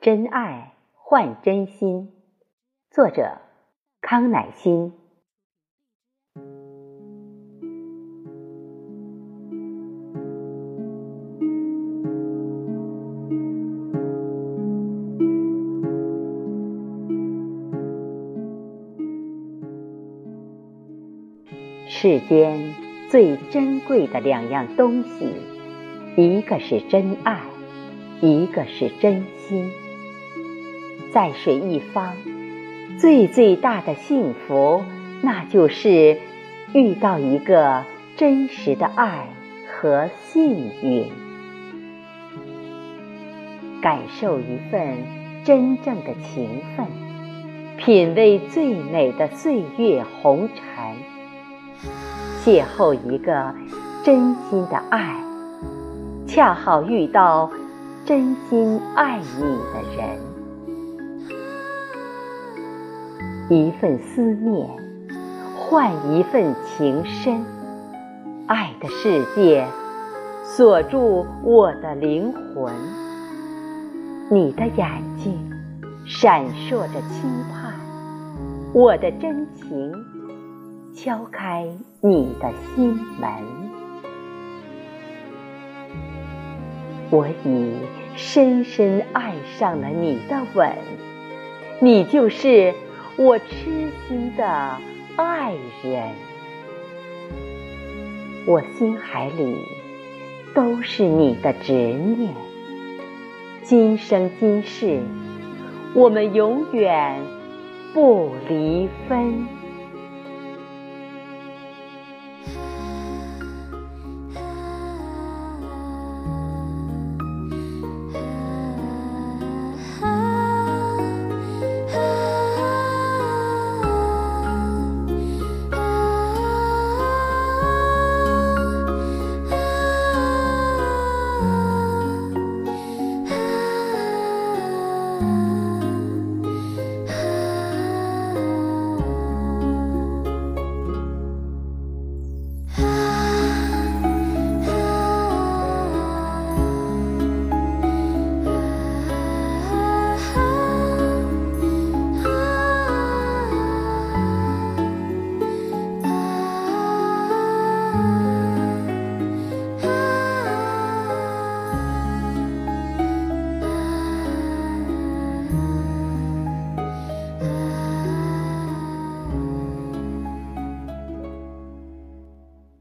真爱换真心，作者康乃馨。世间最珍贵的两样东西，一个是真爱，一个是真心。在水一方，最最大的幸福，那就是遇到一个真实的爱和幸运，感受一份真正的情分，品味最美的岁月红尘，邂逅一个真心的爱，恰好遇到真心爱你的人。一份思念，换一份情深。爱的世界锁住我的灵魂。你的眼睛闪烁着期盼，我的真情敲开你的心门。我已深深爱上了你的吻，你就是。我痴心的爱人，我心海里都是你的执念。今生今世，我们永远不离分。